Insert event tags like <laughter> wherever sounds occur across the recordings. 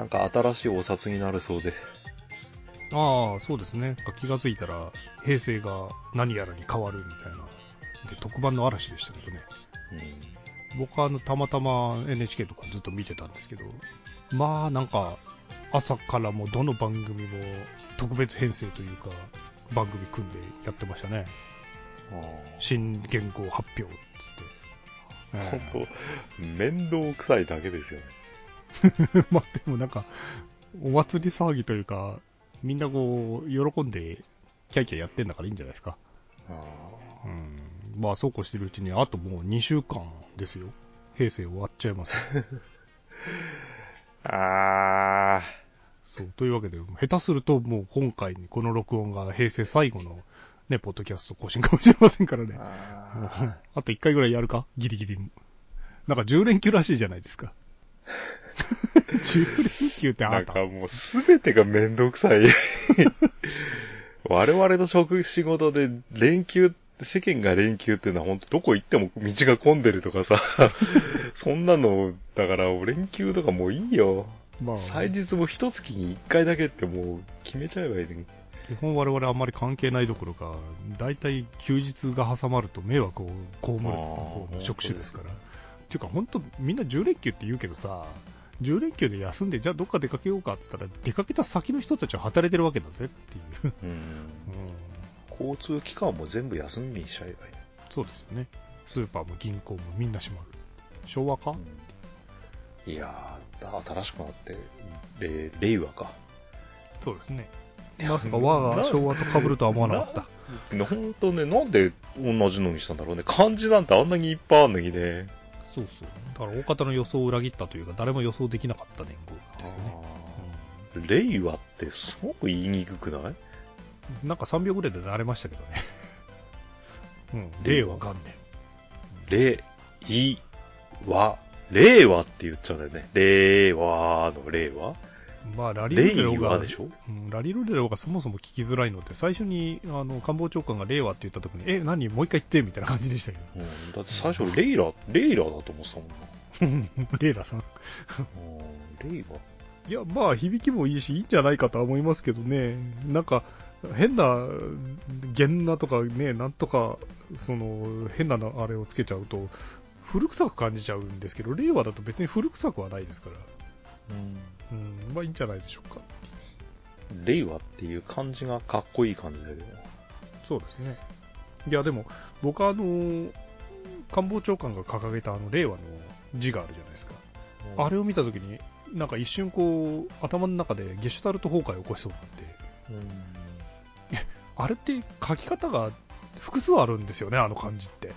なんか新しいお札になるそうで。ああ、そうですね。気がついたら、平成が何やらに変わるみたいな。で、特番の嵐でしたけどね。うん。僕はあの、たまたま NHK とかずっと見てたんですけど、まあ、なんか、朝からもうどの番組も特別編成というか、番組組んでやってましたね。新言語発表っつって。本当、面倒くさいだけですよね。<laughs> まあでもなんか、お祭り騒ぎというか、みんなこう、喜んで、キャイキャイやってんだからいいんじゃないですか。うん。まあそうこうしてるうちに、あともう2週間ですよ。平成終わっちゃいます。<laughs> あそう。というわけで、下手するともう今回にこの録音が平成最後のね、ポッドキャスト更新かもしれませんからね。ああと1回ぐらいやるか？ギリギリ。なんか10連休らしいじゃないですか。<laughs> <laughs> 10連休ってあななんた。かもうすべてがめんどくさい。<laughs> 我々の職仕事で連休、世間が連休っていうのは本当どこ行っても道が混んでるとかさ、<laughs> そんなの、だから連休とかもういいよ。まあ、祭日も一月に一回だけってもう決めちゃえばいいのに。基本我々あんまり関係ないどころか、大体休日が挟まると迷惑を被る職種ですから。っていうか本当みんな10連休って言うけどさ、10連休で休んで、じゃあどっか出かけようかって言ったら、出かけた先の人たちは働いてるわけだぜっていう。うん。うん、交通機関も全部休みにしちゃえばいい。そうですよね。スーパーも銀行もみんな閉まる。昭和か、いやー、新しくなって、れ令和か。そうですね。まさか和が昭和と被るとは思わなかった。ね、ほんとね、なんで同じのにしたんだろうね。漢字なんてあんなにいっぱいあるのにね。そうそう。だから大方の予想を裏切ったというか、誰も予想できなかった年号ですよね。あー令和ってすごく言いにくくない？うんなんか3秒ぐらいで慣れましたけどね。<laughs> うん、令和元年。令、い、和、令和って言っちゃうんだよね。令和の令和まあ、ラリルレロが令和で、しょ？うん、ラリルレロがそもそも聞きづらいのって、最初に、あの、官房長官が令和って言った時に、え、何？もう一回言ってみたいな感じでしたけうん、だって最初、レイラ、レイラだと思ってたもんな。ど。<laughs> レイラさん。うん令和いや、まあ、響きもいいし、いいんじゃないかとは思いますけどね。なんか、変な、弦なとかね、なんとか、その、変ななあれをつけちゃうと、古臭く感じちゃうんですけど、令和だと別に古臭くはないですから。うん、まあいいんじゃないでしょうか。令和っていう漢字がかっこいい感じだけど。そうですね。いや、でも、僕はあの、官房長官が掲げたあの、令和の字があるじゃないですか。あれを見たときに、なんか一瞬こう、頭の中でゲシュタルト崩壊を起こしそうになって、うん <laughs> あれって書き方が複数あるんですよね、あの漢字って。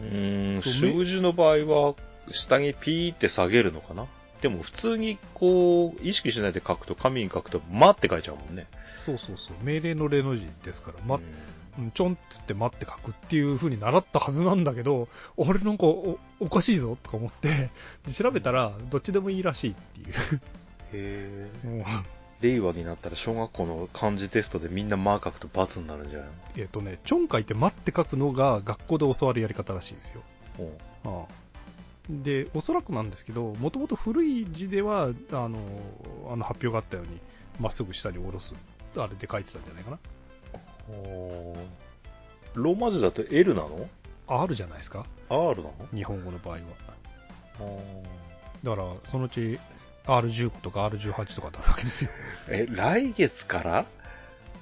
うーん、そう習字の場合は、下にピーって下げるのかな？でも普通にこう、意識しないで書くと、紙に書くと、まって書いちゃうもんね。そうそうそう、命令の例の字ですから、まうんうんちょんっつって待って書くっていう風に習ったはずなんだけど、あれなんかおおかしいぞとか思って、で調べたらどっちでもいいらしいっていう。へえ。令和になったら小学校の漢字テストでみんなマー書くと罰になるんじゃないえっ、とね、ちょん書いて待って書くのが学校で教わるやり方らしいですよ。のああで、おそらくなんですけど、もともと古い字では、あの、あの発表があったように、まっすぐ下に下ろす、あれで書いてたんじゃないかな。ローマ字だと L なの？あるじゃないですか、?R なの？日本語の場合は。おだから、そのうち R15 とか R18 とかなるわけですよ。ーえ、来月から？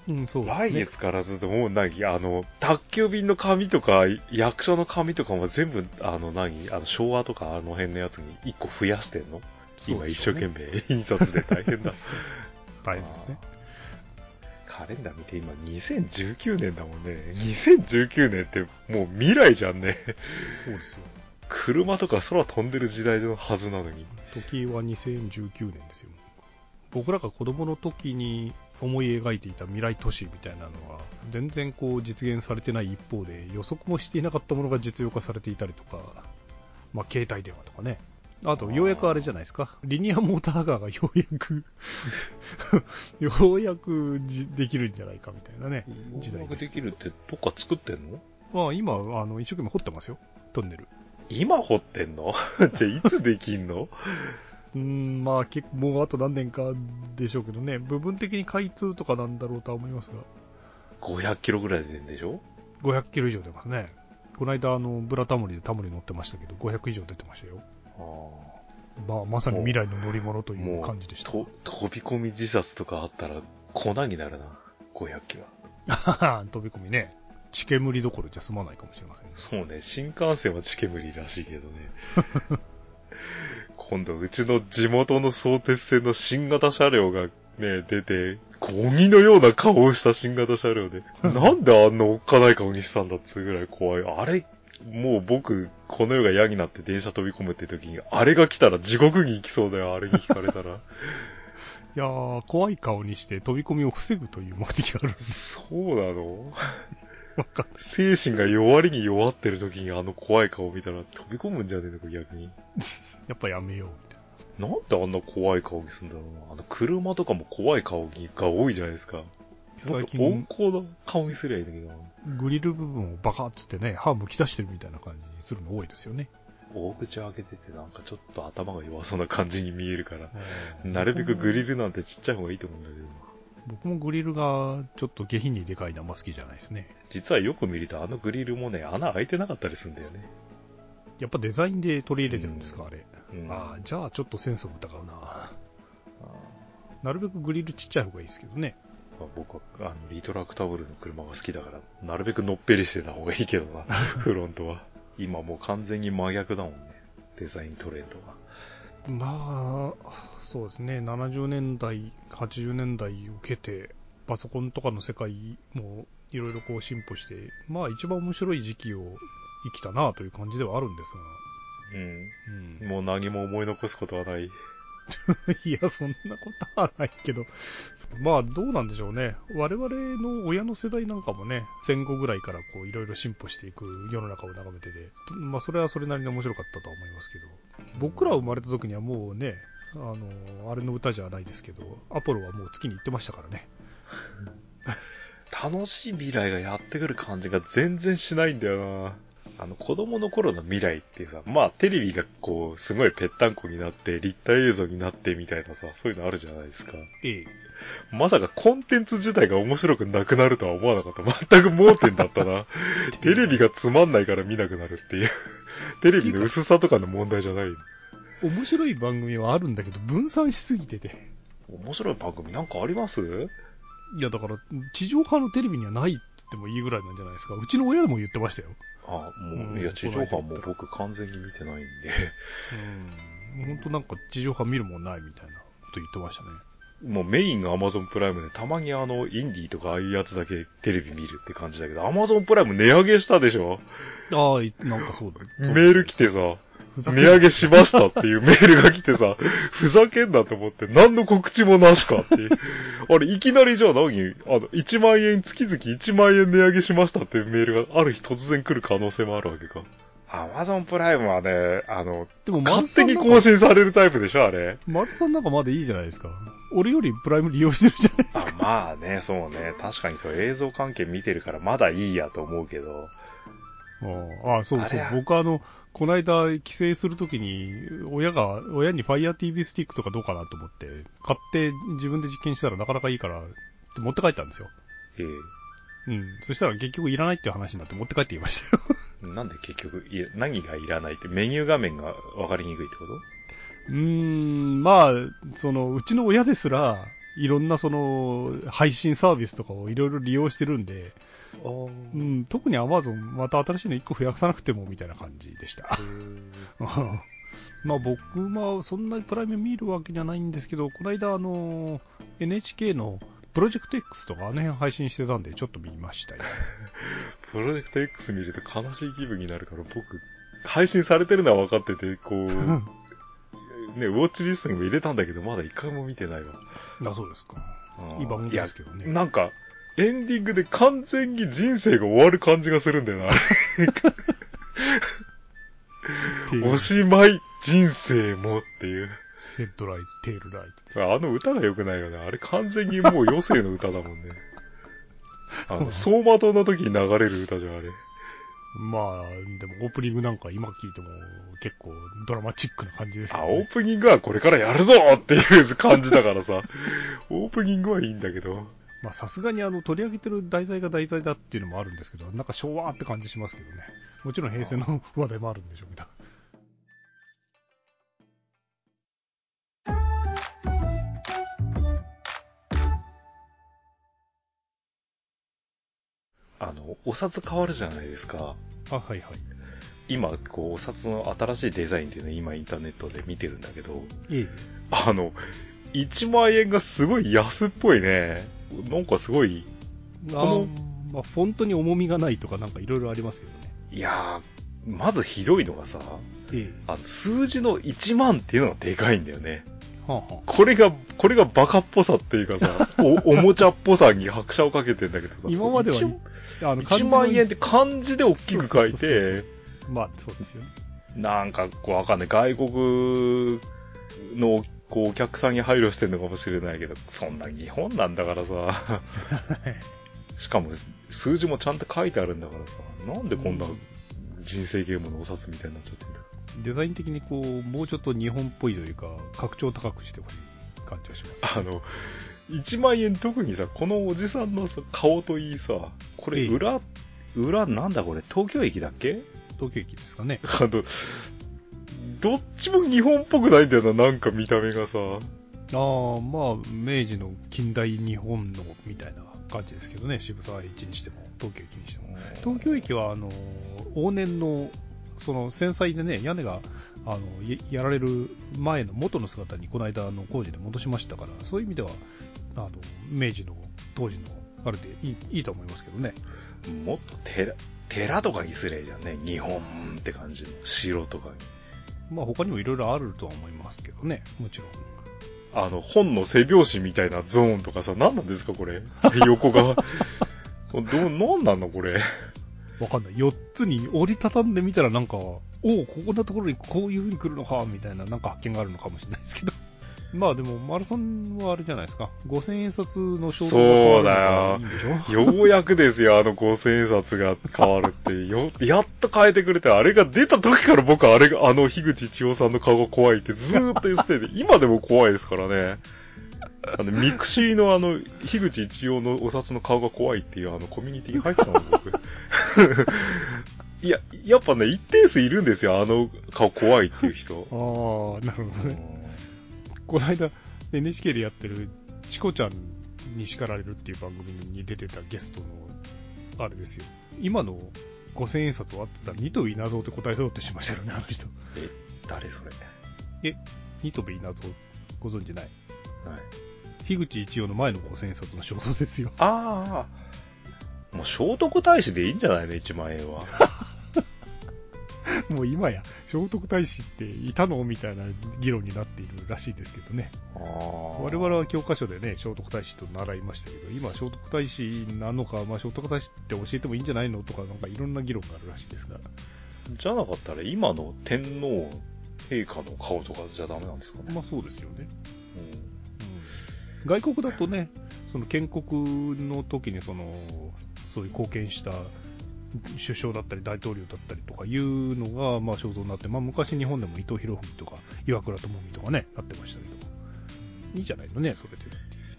うん、そうです来ね。月からずっともう何？あの、宅急便の紙とか、役所の紙とかも全部、あの何？あの、昭和とかあの辺のやつに一個増やしてんの？今一生懸命 <laughs> 印刷で大変だ。<laughs> 大変ですね。カレンダー見て今2019年だもんね。2019年ってもう未来じゃんね。そうですよ。車とか空飛んでる時代のはずなのに。時は2019年ですよ。僕らが子供の時に思い描いていた未来都市みたいなのは、全然こう実現されてない一方で、予測もしていなかったものが実用化されていたりとか、まあ、携帯電話とかね。あと、ようやくあれじゃないですか。リニアモーターカーがようやく <laughs> ようやくじできるんじゃないかみたいなね、時代です。できるってどっか作ってんの？まあ、今、あの、一生懸命掘ってますよ。トンネル。今掘ってんの？<laughs> じゃあいつできんの？うーん、まあ結構もうあと何年かでしょうけどね、部分的に開通とかなんだろうとは思いますが、500キロぐらいで出るんでしょ？500キロ以上出ますね。この間、あの、ブラタモリでタモリ乗ってましたけど、500以上出てましたよ。あまあ、まさに未来の乗り物とあ。いう感じでした。と、飛び込み自殺とかあったら粉になるな。500キロ。<laughs> 飛び込みね。血煙どころじゃ済まないかもしれませんね。そうね、新幹線はチケ無理らしいけどね。<laughs> 今度、うちの地元の相鉄線の新型車両がね、出て、ゴミのような顔をした新型車両で、<laughs> なんであんなおっかない顔にしたんだっつうぐらい怖い。あれ、もう僕、この世が嫌になって電車飛び込むって時に、あれが来たら地獄に行きそうだよ、あれに引かれたら。<laughs> いやー、怖い顔にして飛び込みを防ぐという目的がある。そうなの？精神が弱りに弱ってる時にあの怖い顔見たら飛び込むんじゃねえのか、逆に。<laughs> やっぱやめよう、みたいな。なんであんな怖い顔にするんだろうな。あの、車とかも怖い顔が多いじゃないですか。最と温近、厚な顔にすりゃいいんだけどな。グリル部分をバカッつってね、歯むき出してるみたいな感じにするの多いですよね。大口開けててなんかちょっと頭が弱そうな感じに見えるから、なるべくグリルなんてちっちゃい方がいいと思うんだけど。僕もグリルがちょっと下品にでかいのあんま好きじゃないですね。実はよく見るとあのグリルもね、穴開いてなかったりするんだよね。やっぱデザインで取り入れてるんですか、あれ。うん。ああ、じゃあちょっとセンスを疑うな。あなるべくグリルちっちゃい方がいいですけどね。ーまあ僕は、あの、リトラクタブルの車が好きだから、なるべくのっぺりしてた方がいいけどな、<laughs> フロントは。今もう完全に真逆だもんね。デザイントレンドが。まあ、そうですね、70年代、80年代を受けて、パソコンとかの世界もいろいろこう進歩して、まあ一番面白い時期を生きたなという感じではあるんですうん。が、もう何も思い残すことはない。<laughs> いや、そんなことはないけど、まあどうなんでしょうね。我々の親の世代なんかもね、戦後ぐらいからこういろいろ進歩していく世の中を眺めてて、まあそれはそれなりに面白かったとは思いますけど、僕ら生まれた時にはもうね、あの、あれの歌じゃないですけど、アポロはもう月に行ってましたからね。楽しい未来がやってくる感じが全然しないんだよな。あの、子供の頃の未来ってさ、まあ、テレビがこう、すごいぺったんこになって、立体映像になってみたいなさ、そういうのあるじゃないですか。ええ。まさかコンテンツ自体が面白くなくなるとは思わなかった。全く盲点だったな。<laughs> テレビがつまんないから見なくなるっていう。テレビの薄さとかの問題じゃない。面白い番組はあるんだけど、分散しすぎてて。面白い番組なんかあります？いや、だから、地上波のテレビにはないって言ってもいいぐらいなんじゃないですか。うちの親でも言ってましたよ。あ、もう、うんいや、地上波もう僕完全に見てないんで。うん。本当なんか地上波見るもんないみたいなこと言ってましたね。もうメインが Amazon プライムで、たまにあの、インディーとかああいうやつだけテレビ見るって感じだけど、Amazon プライム値上げしたでしょ？ああ、いなんかそうだ。メール来てさ、値上げしましたっていうメールが来てさ、ふざけんなと思って、何の告知もなしかっていう。あれ、いきなりじゃあ何？あの、1万円、月々1万円値上げしましたっていうメールがある日突然来る可能性もあるわけか。Amazon プライムはね、あの、でも、勝手に更新されるタイプでしょあれ。丸さんなんかまだいいじゃないですか。俺よりプライム利用してるじゃないですか。あまあね、そうね。確かにそう、映像関係見てるからまだいいやと思うけど。ああ、そうそう。僕あの、この間帰省するときに、親が、親に Fire TV スティックとかどうかなと思って、買って自分で実験したらなかなかいいから、って持って帰ったんですよ。えうん。そしたら結局いらないっていう話になって持って帰って言いましたよ。え <laughs> なんで結局、い何がいらないって、メニュー画面が分かりにくいってこうーん、まあ、その、うちの親ですら、いろんなその、配信サービスとかをいろいろ利用してるんで、とうん、特に Amazon また新しいの1個増やさなくてもみたいな感じでした。<laughs> まあ僕はそんなにプライム見るわけじゃないんですけど、この間あの、NHK のプロジェクト X とかあの辺配信してたんでちょっと見ましたよ。プロジェクト X 見ると悲しい気分になるから、僕、配信されてるのは分かってて、こう、<laughs> ね、ウォッチリストにも入れたんだけど、まだ一回も見てないわ。あ、そうですか。いい番組ですけどね。なんか、エンディングで完全に人生が終わる感じがするんだよな。テールおしまい、人生もっていう。ヘッドライト、テールライト。あの歌が良くないよね。あれ完全にもう余生の歌だもんね。あの、走馬灯の時に流れる歌じゃん、あれ。まあ、でもオープニングなんか今聞いても結構ドラマチックな感じですけあ、ど、オープニングはこれからやるぞっていう感じだからさ、オープニングはいいんだけど。まあさすがにあの取り上げてる題材が題材だっていうのもあるんですけど、なんか昭和って感じしますけどね。もちろん平成の話題もあるんでしょうけど。あの、お札変わるじゃないですか。あ、はいはい。今、こう、お札の新しいデザインっていうのを今インターネットで見てるんだけど、ええ。あの、1万円がすごい安っぽいね。なんかすごい、あのーまあ、フォントに重みがないとかなんかいろいろありますけどね。いやー、まずひどいのがさ、ええ。あの、数字の1万っていうのがでかいんだよね。はあはこれが、これがバカっぽさっていうかさ、お、<laughs> おもちゃっぽさに拍車をかけてんだけどさ。今までは一あ。あの1万円っで。て漢字で大きく書いて、まあ、そうですよね。なんか、こうわかんない。外国の、こう、お客さんに配慮してんのかもしれないけど、そんな日本なんだからさ。<laughs> しかも、数字もちゃんと書いてあるんだからさ。なんでこんな人生ゲームのお札みたいになっちゃってんだデザイン的にこう、もうちょっと日本っぽいというか、格調高くしてほしい感じはします、あの、1万円特にさ、このおじさんのさ、顔といいさ、これええ裏、裏なんだこれ、東京駅だっけ？東京駅ですかね。あの、どっちも日本っぽくないんだよな、なんか見た目がさ。ああ、まあ、明治の近代日本のみたいな感じですけどね、渋沢駅にしても、東京駅にしても。東京駅は、あの、往年の、その、繊細でね、屋根が、あの、ややられる前の元の姿に、この間、あの、工事で戻しましたから、そういう意味では、あの、明治の、当時の、あれでいいいいと思いますけどね。もっと寺、寺とかにすれじゃんね、日本って感じの。城とかに。まあ、他にもいろいろあるとは思いますけどね、もちろん。あの、本の背表紙みたいなゾーンとかさ、何なんですか、これ？横が。<laughs> どう、なんなの、これ？わかんない。4つに折りたたんでみたらなんか、おお、ここんなところにこういう風に来るのか、みたいななんか発見があるのかもしれないですけど。まあでも、丸さんはあれじゃないですか。5000円札の肖像が変わるのがいいんでしょ？ようやくですよ、あの5000円札が変わるって。よ、<laughs> やっと変えてくれて、あれが出た時から僕あれが、あの樋口千代さんの顔が怖いってずーっと言ってて、<laughs> 今でも怖いですからね。あの、ミクシーのあの、樋口一葉のお札の顔が怖いっていうあのコミュニティに入ってたの、僕。<laughs> いや、やっぱね、一定数いるんですよ、あの顔怖いっていう人。ああ、なるほどね。この間、NHK でやってる、チコちゃんに叱られるっていう番組に出てたゲストの、あれですよ。今の5000円札を合ってたら、ニトビ稲造って答えそうってしましたよね、あの人。え、誰それ？ニトビ稲造、ご存知ない？はい。樋口一葉の前の5000円札の肖像ですよ。ああ。もう聖徳太子でいいんじゃないの ?1 万円は。<laughs> <laughs> もう今や、聖徳太子っていたの？みたいな議論になっているらしいですけどね。我我々は教科書でね、聖徳太子と習いましたけど、今聖徳太子なのか、まあ聖徳太子って教えてもいいんじゃないのとか、なんかいろんな議論があるらしいですが。じゃなかったら今の天皇陛下の顔とかじゃダメなんですかね。まあそうですよね。うん外国だとね、その建国の時にその、そういう貢献した首相だったり大統領だったりとかいうのが、まあ肖像になって、まあ昔日本でも伊藤博文とか岩倉智美とかね、なってましたけど、いいじゃないのね、それで。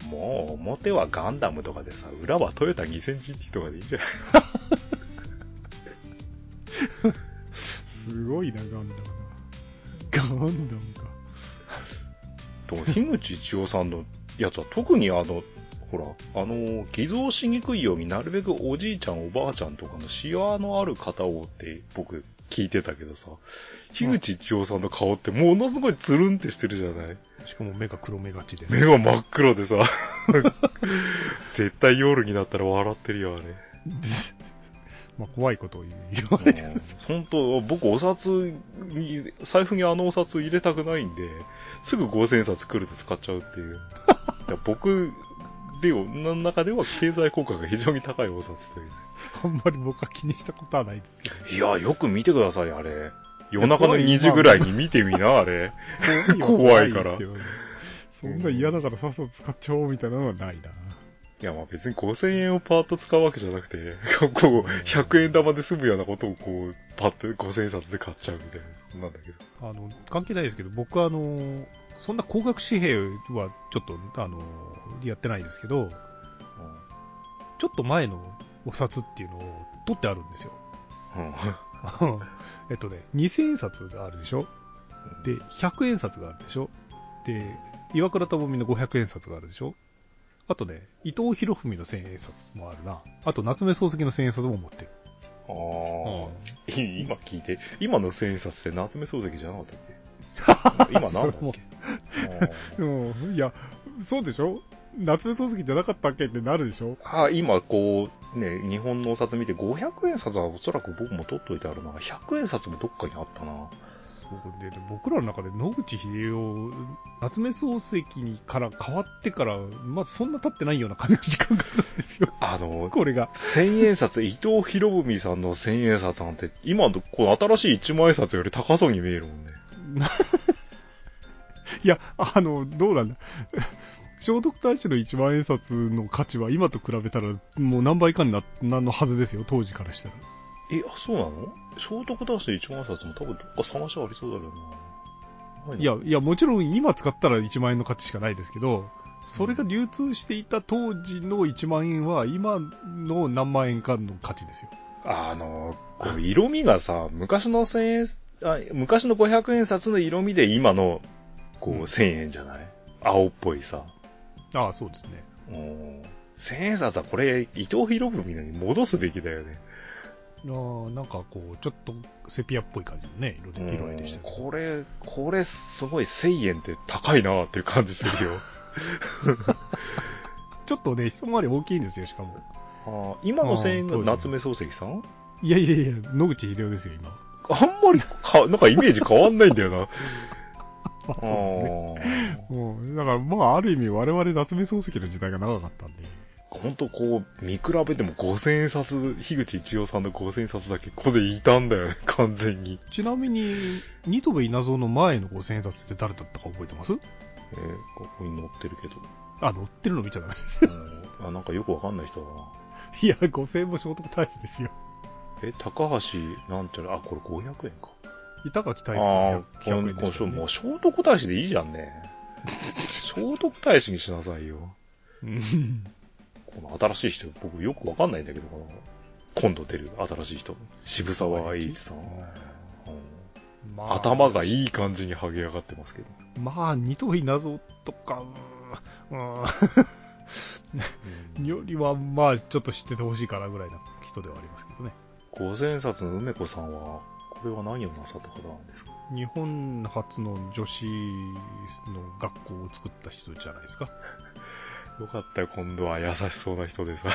もう表はガンダムとかでさ、裏はトヨタ 2000GT とかでいいんじゃない？<laughs> すごいな、ガンダムな。ガンダムか。でも、樋口一葉さんのやつは特にあの、ほら、あの、偽造しにくいようになるべくおじいちゃんおばあちゃんとかのシワのある方をって僕聞いてたけどさ、樋口一葉さんの顔ってものすごいつるんってしてるじゃない？しかも目が黒目がちで。目が真っ黒でさ、<laughs> 絶対夜になったら笑ってるよ、あれ。<laughs> まあ怖いことを言われてるんです。本当、僕お札に、財布にあのお札入れたくないんで、すぐ5000冊来ると使っちゃうっていう。<laughs> 僕でよ、の中では経済効果が非常に高いお札という。<laughs> あんまり僕は気にしたことはないですけど。いや、よく見てください、あれ。夜中の2時ぐらいに見てみな、あれ。怖いからそんな嫌だからさっさと使っちゃおうみたいなのはないな。いや、まあ別に5000円をパーッと使うわけじゃなくて、こう、100円玉で済むようなことをこう、パッと5000円札で買っちゃうみたいな、なんだけど。あの、関係ないですけど、僕はあの、そんな高額紙幣はちょっと、あの、やってないですけど、ちょっと前のお札っていうのを取ってあるんですよ。うん。<laughs> えっとね、2000円札があるでしょ？で、100円札があるでしょ？で、岩倉智美の500円札があるでしょ？あとね、伊藤博文の1000円札もあるな。あと、夏目漱石の1000円札も持ってる。ああ、い今聞いて、今の千円札って夏目漱石じゃなかったっけ？<laughs> 今何だっけ？うん、いや、そうでしょ？夏目漱石じゃなかったっけってなるでしょ？ああ、今こう、ね、日本のお札見て500円札はおそらく僕も取っといてあるな。100円札もどっかにあったな。そうで、で僕らの中で野口英世、夏目漱石にから変わってから、まずそんな経ってないような感じの時間があるんですよ。あの、これが。千円札、伊藤博文さんの千円札なんて、今のこの新しい一万円札より高そうに見えるもんね。<laughs> いや、あの、どうなんだ。<laughs> 聖徳太子の一万円札の価値は今と比べたらもう何倍かにななのはずですよ、当時からしたら。え、あ、そうなの？聖徳太子の一万円札も多分どっか探しありそうだけどな。ないいや、いや、もちろん今使ったら1万円の価値しかないですけど、それが流通していた当時の1万円は今の何万円かの価値ですよ。あの、こう色味がさ、昔の千円、あ昔の500円札の色味で今の、こう千円じゃない？青っぽいさ。ああ、そうですね。うん千円札はこれ、伊藤博文に戻すべきだよね。ああ、なんかこう、ちょっとセピアっぽい感じのね、色で色合いでしたけど。これ、これ、すごい1000円って高いなっていう感じするよ。<laughs> ちょっとね、一回り大きいんですよ、しかも。あー今の1000円が夏目漱石さん？いやいやいや、野口英世ですよ、今。あんまりか、なんかイメージ変わんないんだよな。<laughs> まあ、あそうですね。ーうん。だから、まあ、ある意味我々夏目漱石の時代が長かったんで。ほんとこう、見比べても5000円札、樋口一葉さんの5000円札だけここでいたんだよね、<laughs> 完全に。ちなみに、ニトベ稲造の前の5000円札って誰だったか覚えてます？えーここに載ってるけど。あ、載ってるの見ちゃダメです。うんあ、なんかよくわかんない人だな。いや、5000円も聖徳太子ですよ。え、高橋、なんちゃら、あ、これ500円か。板垣大あ輔の100円でしたよねもう聖徳太子でいいじゃんね。<laughs> 聖徳太子にしなさいよ。うんこの新しい人、僕よくわかんないんだけど、この、今度出る新しい人。渋沢栄一さん。うんまあ頭がいい感じに剥げ上がってますけど。まあ、ニトベ稲造とか、うん、うん <laughs> よりは、まあ、ちょっと知っててほしいかなぐらいな人ではありますけどね。五千冊の梅子さんは、これは何をなさった方なんですか？日本初の女子の学校を作った人じゃないですか？<laughs> よかったよ、今度は優しそうな人でさ。<laughs>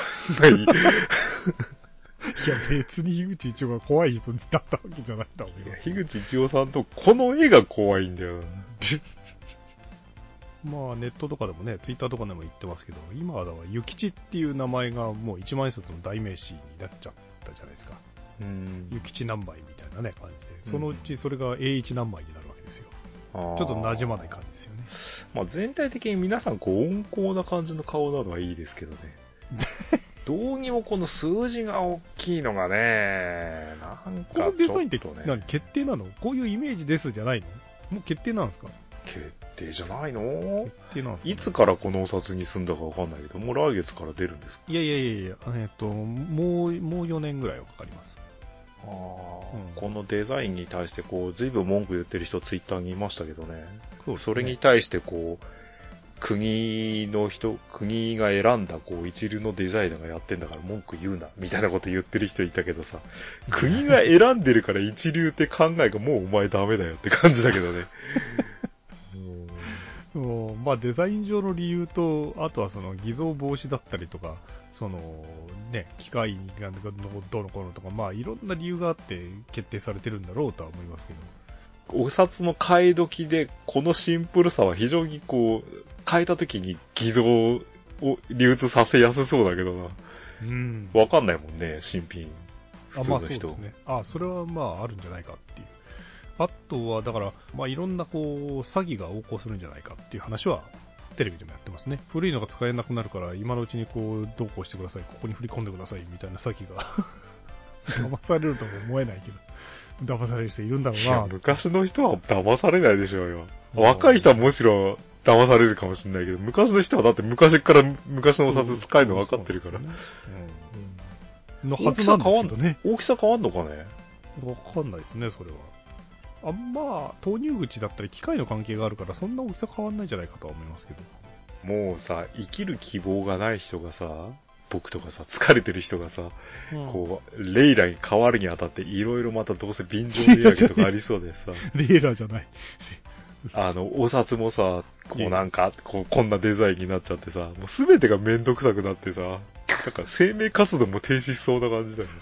いや、別に樋口一葉が怖い人だったわけじゃないと思います。樋口一葉さんとこの絵が怖いんだよな。<laughs> まあ、ネットとかでもね、ツイッターとかでも言ってますけど、今はだから、諭吉っていう名前がもう一万円札の代名詞になっちゃったじゃないですか。うん諭吉何枚みたいなね、感じで。そのうちそれが栄一何枚になるわけですよ。ちょっと馴染まない感じですよね。まあ、全体的に皆さん、こう、温厚な感じの顔なのはいいですけどね。<laughs> どうにもこの数字が大きいのがね、なんこのかちょデザインって何決定なの？こういうイメージですじゃないの？もう決定なんですか？決定じゃないの？決定なんですか、いつからこのお札に住んだかわかんないけど、もう来月から出るんですかいやいやいやいや、えっと、もう、もう4年ぐらいはかかります。あこのデザインに対して、こう、随分文句言ってる人ツイッターにいましたけどね。そうね。それに対して、こう、国の人、国が選んだ、こう、一流のデザイナーがやってんだから文句言うな、みたいなこと言ってる人いたけどさ、国が選んでるから一流って考えがもうお前ダメだよって感じだけどね。<laughs> うん。まあ、デザイン上の理由と、あとはその偽造防止だったりとか、そのね、機械がどうのこうのとか、まあいろんな理由があって決定されてるんだろうとは思いますけど。お札の替え時で、このシンプルさは非常にこう、変えた時に偽造を流通させやすそうだけどな。うんわかんないもんね、新品。普あまあ通の人。そうですね。あそれはまああるんじゃないかっていう。あとは、だから、まあいろんなこう、詐欺が横行するんじゃないかっていう話はテレビでもやってますね。古いのが使えなくなるから、今のうちにこう、どうこうしてください、ここに振り込んでください、みたいな詐欺が。<laughs> 騙されるとも思えないけど、騙される人いるんだろいや、うな。昔の人は騙されないでしょうよ。若い人はむしろ騙されるかもしれないけど、昔の人はだって昔から昔のお札使えるの分かってるから。のはずなんですけどね。大きさ変わんのかね？わかんないですね、それは。あんま、投入口だったり機械の関係があるから、そんな大きさ変わんないんじゃないかとは思いますけど。もうさ、生きる希望がない人がさ、僕とかさ、疲れてる人がさ、こう、レイラに変わるにあたって、いろいろまたどうせ便乗値上げとかありそうでさ、<laughs> レーラーじゃない。<laughs> あの、お札もさ、こうなんか、こう、こんなデザインになっちゃってさ、もうすべてがめんどくさくなってさ、なんか生命活動も停止しそうな感じだよね。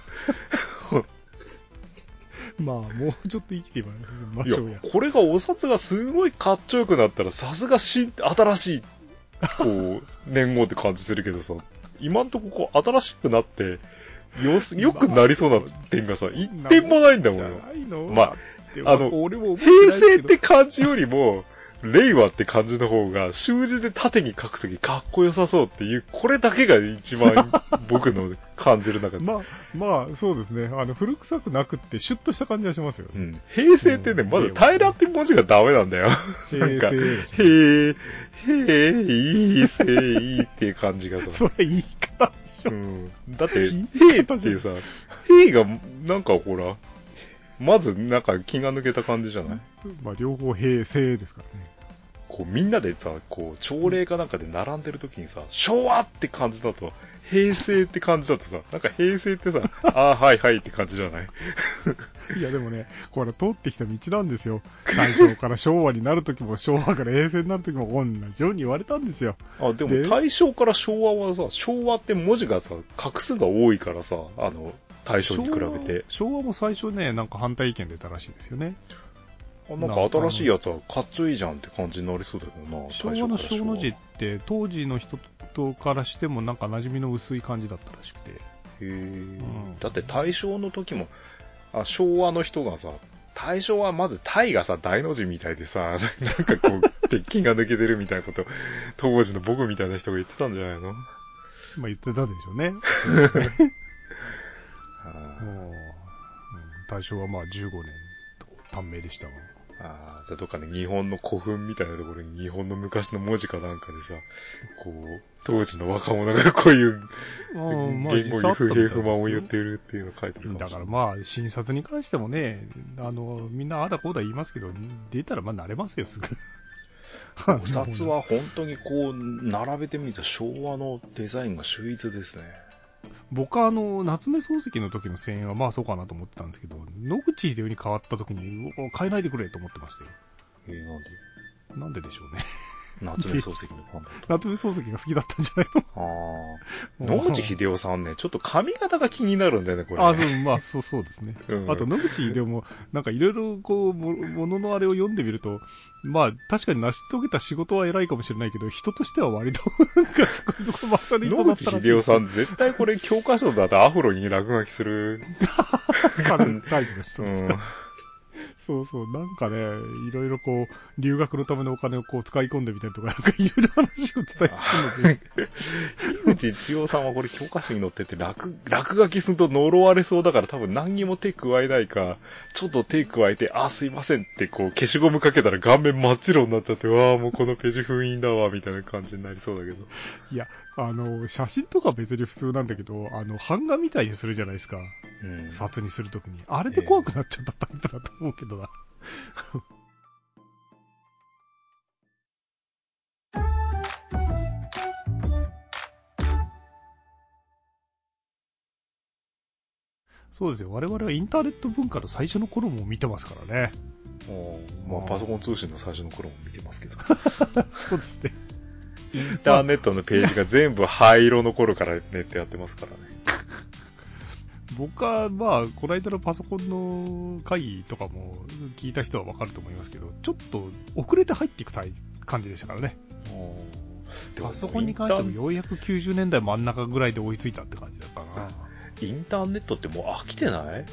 まあ、もうちょっと生きてみまいしょうやや。、これがお札がすごいかっちょよくなったら、さすが新、新しい、こう、年号って感じするけどさ、今んとここう、新しくなって、よす、<laughs> よくなりそうな点がさ、一点もないんだもんまあであの平成って感じよりも、令和って感じの方が、習字で縦に書くときかっこよさそうっていう、これだけが一番 <laughs> 僕の感じる中で。まあ、まあ、そうですね。あの、古臭くなくって、シュッとした感じがしますよね。うん。平成ってね、うんまず平らって文字がダメなんだよ。平なんか成へえ、へえ、いいせいいっていう感じがさ。<laughs> それ言い方でしょ。うん。だって、へえってさ、へえが、なんかほら、まずなんか気が抜けた感じじゃない？まあ、両方平成ですからね。こうみんなでさ、こう、朝礼かなんかで並んでる時にさ、昭和って感じだと、平成って感じだとさ、なんか平成ってさ、<laughs> ああ、はいはいって感じじゃない？いや、でもね、これ通ってきた道なんですよ。大正から昭和になるときも、昭和から平成になるときも同じように言われたんですよ。あ、ででも大正から昭和はさ、昭和って文字がさ、画数が多いからさ、あの、大正に比べて。昭和も最初ね、なんか反対意見出たらしいですよね。あなんか新しいやつはかっちょいいじゃんって感じになりそうだけどな。昭和の小の字って、当時の人とからしてもなんか馴染みの薄い感じだったらしくて。へえ、んだって大正の時も、あ昭和の人がさ、大正はまずタイがさ、大の字みたいでさ、<laughs> なんかこう、鉄筋が抜けてるみたいなこと、当時の僕みたいな人が言ってたんじゃないの？まあ言ってたでしょうね。<laughs> う、うん大正はまあ15年と短命でしたが。あーじゃあどっかね、日本の古墳みたいなところに日本の昔の文字かなんかでさ、こう、当時の若者がこういううん言語に不平不満を言っているっていうのを書いてるかもしれない。だからまあ、診察に関してもね、あの、みんなああだこうだ言いますけど、出たらまあ慣れますよ、すぐ。<laughs> お札は本当にこう、並べてみると昭和のデザインが秀逸ですね。僕はあの、夏目漱石の時の1000円はまあそうかなと思ってたんですけど、野口英世に変わった時に、変えないでくれと思ってましたよ。えー、なんで？なんででしょうね。夏目漱石のファンだと。夏目漱石が好きだったんじゃないの？ああ。野口英世さんね、ちょっと髪型が気になるんだよね、これ、ね。あそう、まあ、そう、そうですね。うんあと、野口英世も、なんかいろいろ、こう、ももののあれを読んでみると、まあ、確かに成し遂げた仕事は偉いかもしれないけど、人としては割と、なんか、そこにとこ勝る人だったらしい。英世さん、絶対これ教科書だとアフロに落書きする。<laughs> 彼タイプの人うんですか。そうそう、なんかね、いろいろこう、留学のためのお金をこう使い込んでみたりとか、なんかいろいろ話を伝えてくるので、野口一郎さんはこれ教科書に載ってて落、落書きすると呪われそうだから多分何にも手加えないか、ちょっと手加えて、あ、すいませんってこう消しゴムかけたら顔面真っ白になっちゃって、わあ、もうこのページ封印だわ、みたいな感じになりそうだけど。いや、あの、写真とか別に普通なんだけど、あの、版画みたいにするじゃないですか。うん。札にするときに。あれで怖くなっちゃったタイプだと思うけどな。そうですよ。我々はインターネット文化の最初の頃も見てますからね。まあ、パソコン通信の最初の頃も見てますけど。<laughs> そうですね。インターネットのページが全部灰色の頃からネットやってますからね。<laughs> 僕は、まあ、この間のパソコンの会議とかも聞いた人はわかると思いますけど、ちょっと遅れて入っていく感じでしたからね。パソコンに関してもようやく90年代真ん中ぐらいで追いついたって感じだったな。インターネットってもう飽きてない？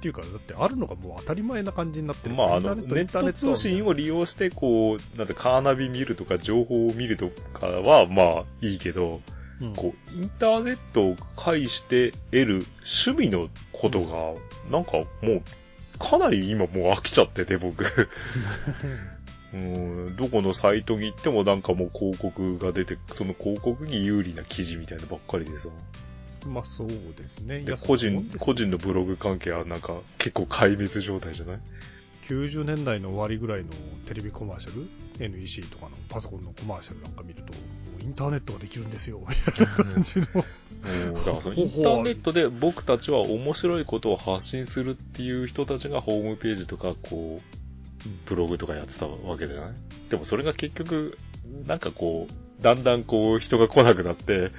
っていうか、だってあるのがもう当たり前な感じになってるまあ、あの、インターネット通信を利用して、こう、なんて、カーナビ見るとか、情報を見るとかは、まあ、いいけど、うんこう、インターネットを介して得る趣味のことが、なんかもう、かなり今もう飽きちゃってて、僕。<laughs> うん、どこのサイトに行ってもなんかもう広告が出て、その広告に有利な記事みたいなのばっかりでさ。まあそうですね。いやで個人、そうです個人のブログ関係はなんか結構壊滅状態じゃない？90年代の終わりぐらいのテレビコマーシャル？NEC とかのパソコンのコマーシャルなんか見ると、インターネットができるんですよ、みたいな感じの。うん、だからそのインターネットで僕たちは面白いことを発信するっていう人たちがホームページとかこう、ブログとかやってたわけじゃない？でもそれが結局、なんかこう、だんだんこう人が来なくなって、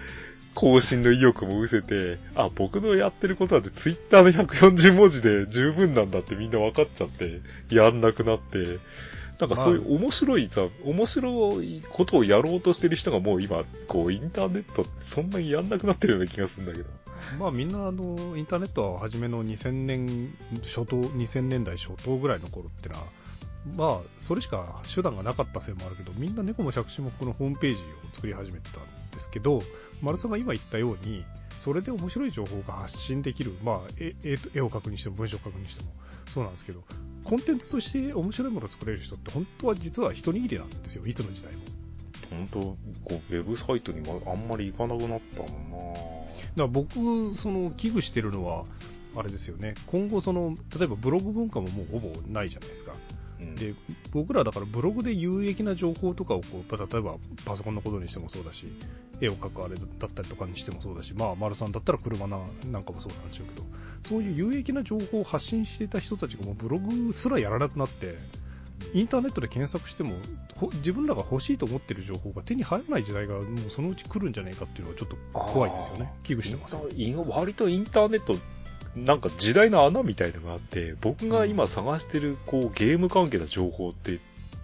更新の意欲も失せて、あ、僕のやってることなんてツイッターの140文字で十分なんだってみんな分かっちゃって、やんなくなって、なんかそういう面白いさ、面白いことをやろうとしてる人がもう今、こうインターネットってそんなにやんなくなってるような気がするんだけど。まあみんなあの、インターネットは初めの2000年初頭、2000年代初頭ぐらいの頃ってのは、まあ、それしか手段がなかったせいもあるけど、みんな猫も借子もこのホームページを作り始めてたんですけど、丸さんが今言ったように、それで面白い情報が発信できる、まあ、絵絵絵を描くにしても文章を書くにしてもそうなんですけど、コンテンツとして面白いものを作れる人って本当は実は一握りなんですよ、いつの時代も。本当こう、ウェブサイトにもあんまり行かなくなったもんなだから僕、その危惧してるのは、あれですよね、今後その、例えばブログ文化ももうほぼないじゃないですか。うん。で僕らだからブログで有益な情報とかをこう例えばパソコンのことにしてもそうだし絵を描くあれだったりとかにしてもそうだし、まあ、丸さんだったら車ななんかもそうなんでしょうけどそういう有益な情報を発信していた人たちがもうブログすらやらなくなってインターネットで検索してもほ自分らが欲しいと思ってる情報が手に入らない時代がもうそのうち来るんじゃないかっていうのはちょっと怖いですよね。危惧してます割とインターネット、なんか時代の穴みたいのがあって、僕が今探してるこうゲーム関係の情報って、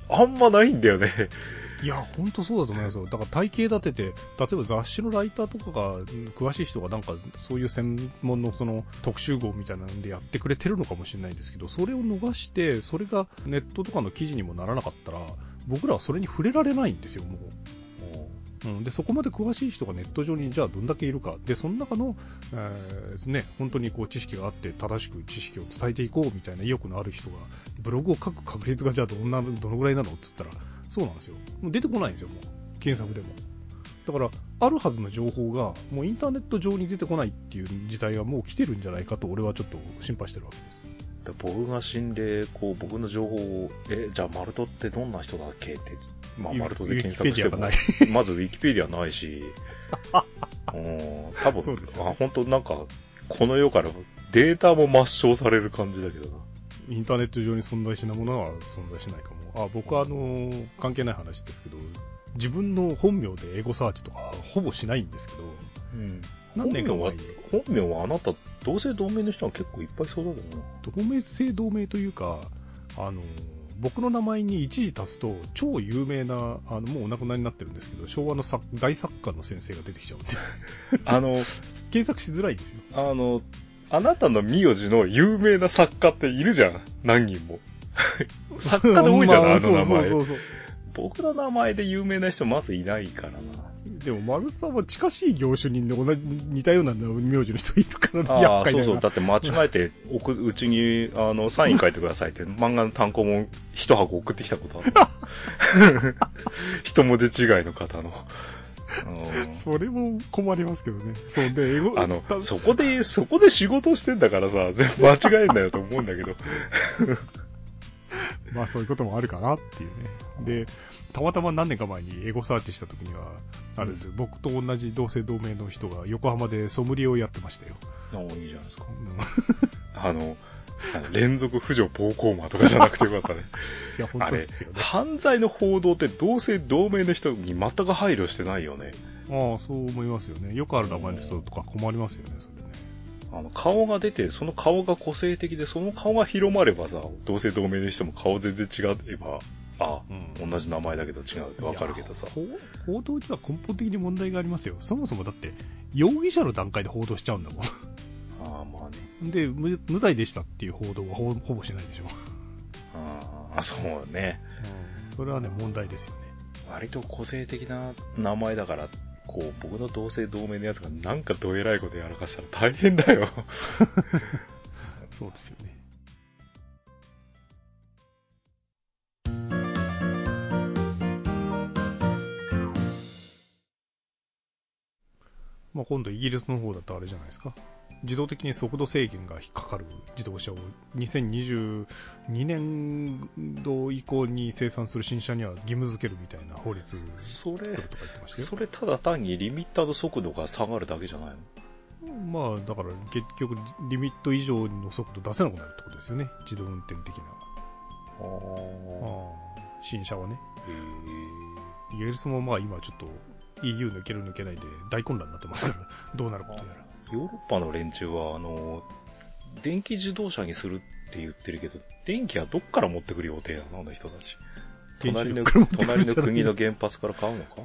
あんまないんだよね。<laughs> いや、本当そうだと思いますよ。だから体系立てて、例えば雑誌のライターとかが、うん詳しい人がなんか、そういう専門のその特集号みたいなのでやってくれてるのかもしれないんですけど、それを逃して、それがネットとかの記事にもならなかったら、僕らはそれに触れられないんですよ、もう。うん、でそこまで詳しい人がネット上にじゃあどんだけいるか、でその中の、えーね、本当にこう知識があって、正しく知識を伝えていこうみたいな意欲のある人が、ブログを書く確率がじゃあどんなどのぐらいなのって言ったら、そうなんですよ、もう出てこないんですよ、もう検索でも。だから、あるはずの情報が、もうインターネット上に出てこないっていう時代はもう来てるんじゃないかと、俺はちょっと心配してるわけです。僕が死んで、こう、僕の情報を、え、じゃあ、マルトってどんな人だっけって、まあ、マルトで検索しても <laughs> まずウィキペディアないし、<laughs> うん、多分、ねあ本当なんか、この世からデータも抹消される感じだけどな。インターネット上に存在しないものは存在しないかも。あ僕はあの関係ない話ですけど、自分の本名でエゴサーチとかほぼしないんですけど、うん。何年か本名は前に、本名はあなた、同姓同名の人が結構いっぱいそうだけどな。同名性同名というか、あの僕の名前に一時足すと、超有名な、あのもうお亡くなりになってるんですけど、昭和の作大作家の先生が出てきちゃうんで、<laughs> あの、<laughs> 検索しづらいんですよ。あの、あなたの名字の有名な作家っているじゃん。何人も。<laughs> 作家で多いじゃん、まあの名前。そうそうそうそう僕の名前で有名な人まずいないからな。でも、丸さんは近しい業種に同じ似たような名字の人いるからね、あそうそう。だって間違えて、送うちに、あの、サイン書いてくださいって、漫画の単行本一箱送ってきたことある。<laughs> 一文字違いの方の。うんそれも困りますけどね。そうで、英語、あの、たそこで、そこで仕事してんだからさ、全部間違えんだよと思うんだけど。<laughs> まあそういうこともあるかなっていうね。で、たまたま何年か前にエゴサーチした時には、あれですよ、僕と同じ同姓同名の人が横浜でソムリエをやってましたよ。あいいじゃないですか。うんあの、連続婦女暴行魔とかじゃなくてよかったね。<laughs> いや、本当ですよ、ね。犯罪の報道って同姓同名の人に全く配慮してないよね。ああ、そう思いますよね。よくある名前の人とか困りますよね、それね。あの、顔が出て、その顔が個性的で、その顔が広まればさ、同姓同名の人も顔全然違えば、あ、うん同じ名前だけど違うってわかるけどさ。報報道には根本的に問題がありますよ。そもそもだって、容疑者の段階で報道しちゃうんだもん。ああ、まあね。で無、無罪でしたっていう報道はほほぼしないでしょ。ああ、そうね。うん、それはね、問題ですよね。割と個性的な名前だから、こう、僕の同姓同名のやつがなんかどえらいことやらかしたら大変だよ。<laughs> そうですよね。まあ、今度イギリスの方だとあれじゃないですか。自動的に速度制限が引っかかる自動車を2022年度以降に生産する新車には義務付けるみたいな法律作るとか言ってましたよ。それただ単にリミッターの速度が下がるだけじゃないの？まあ、だから結局リミット以上の速度出せなくなるってことですよね。自動運転的な。ああ。新車はね。へイギリスもまあ今ちょっと EU 抜ける抜けないで大混乱になってますから、どうなることやら。ヨーロッパの連中は、あの、電気自動車にするって言ってるけど、電気はどっから持ってくる予定なの？あの人たち。隣の、隣の国の原発から買うのか？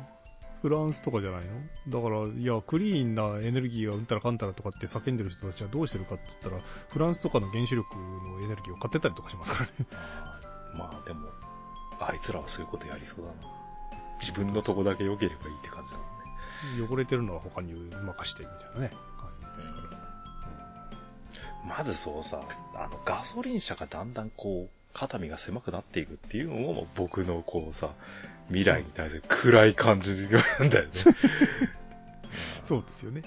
フランスとかじゃないの？だから、いや、クリーンなエネルギーがうんたらかんたらとかって叫んでる人たちはどうしてるかって言ったら、フランスとかの原子力のエネルギーを買ってたりとかしますからね。あーまあでも、あいつらはそういうことやりそうだな。自分のとこだけ良ければいいって感じだもんね。汚れてるのは他に任してみたいなね、感じですから。まずそうさ、あの、ガソリン車がだんだんこう、肩身が狭くなっていくっていうのも僕のこうさ、未来に対する暗い感じなんだよね。<laughs> そうですよね。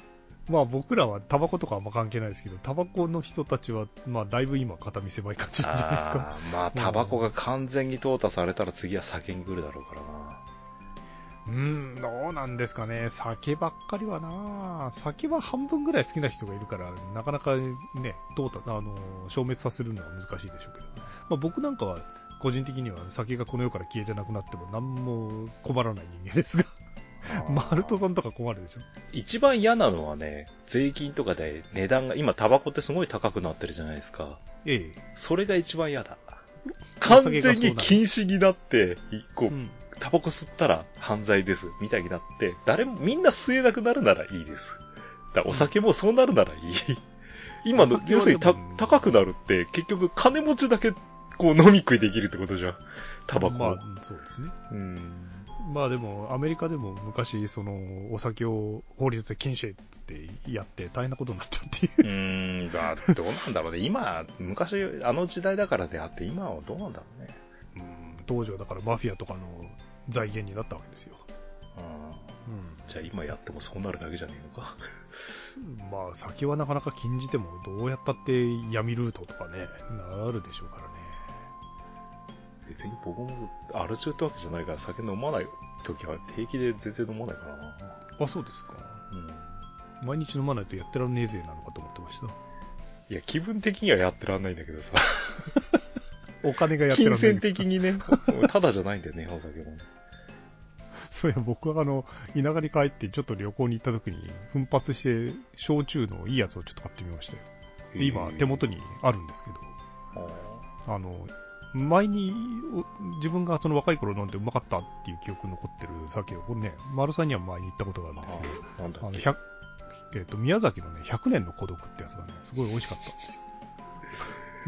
まあ僕らはタバコとかあんま関係ないですけど、タバコの人たちは、まあだいぶ今肩身狭い感じじゃないですか。あーまあ、タバコが完全に淘汰されたら次は酒に来るだろうからな。うーん、どうなんですかね。酒ばっかりはな酒は半分ぐらい好きな人がいるから、なかなかね、どうた、あの、消滅させるのは難しいでしょうけど。まあ僕なんかは、個人的には酒がこの世から消えてなくなっても何も困らない人間ですが、マルトさんとか困るでしょ？一番嫌なのはね、税金とかで値段が、今タバコってすごい高くなってるじゃないですか。ええ。それが一番嫌だ。完全に禁止になって、こう、うん。タバコ吸ったら犯罪です、みたいになって、誰も、みんな吸えなくなるならいいです。だお酒もそうなるならいい。<laughs> 今の、要するに高くなるって、結局金持ちだけ、こう飲み食いできるってことじゃん。タバコまを。あ、そうですね。うん。まあでも、アメリカでも昔、その、お酒を法律で禁止ってやって大変なことになったっていう。<laughs> うーん、だどうなんだろうね。今、昔、あの時代だからであって、今はどうなんだろうね。うん、当時はだからマフィアとかの財源になったわけですよ。うん。うじゃあ今やってもそうなるだけじゃねえのか。ん。まあ、酒はなかなか禁じても、どうやったって闇ルートとかね、なるでしょうからね。別に僕も、アル中ってわけじゃないから酒飲まない時は平気で全然飲まないからな。あ、そうですか。うん。毎日飲まないとやってらんねえぜなのかと思ってました？いや、気分的にはやってらんないんだけどさ。<laughs> お金がやってらん金ないんですか銭的にね、<laughs> ただじゃないんだよね、お酒もね。そういや、僕はあの、田舎に帰ってちょっと旅行に行った時に、奮発して、焼酎のいいやつをちょっと買ってみましたよ。で、今、手元にあるんですけど、ああの、前にお自分がその若い頃飲んでうまかったっていう記憶残ってる酒を、これね、丸さんには前に行ったことがあるんですけど、あ、の、っけ？100、えっ、と、宮崎のね、100年の孤独ってやつがね、すごい美味しかったんですよ。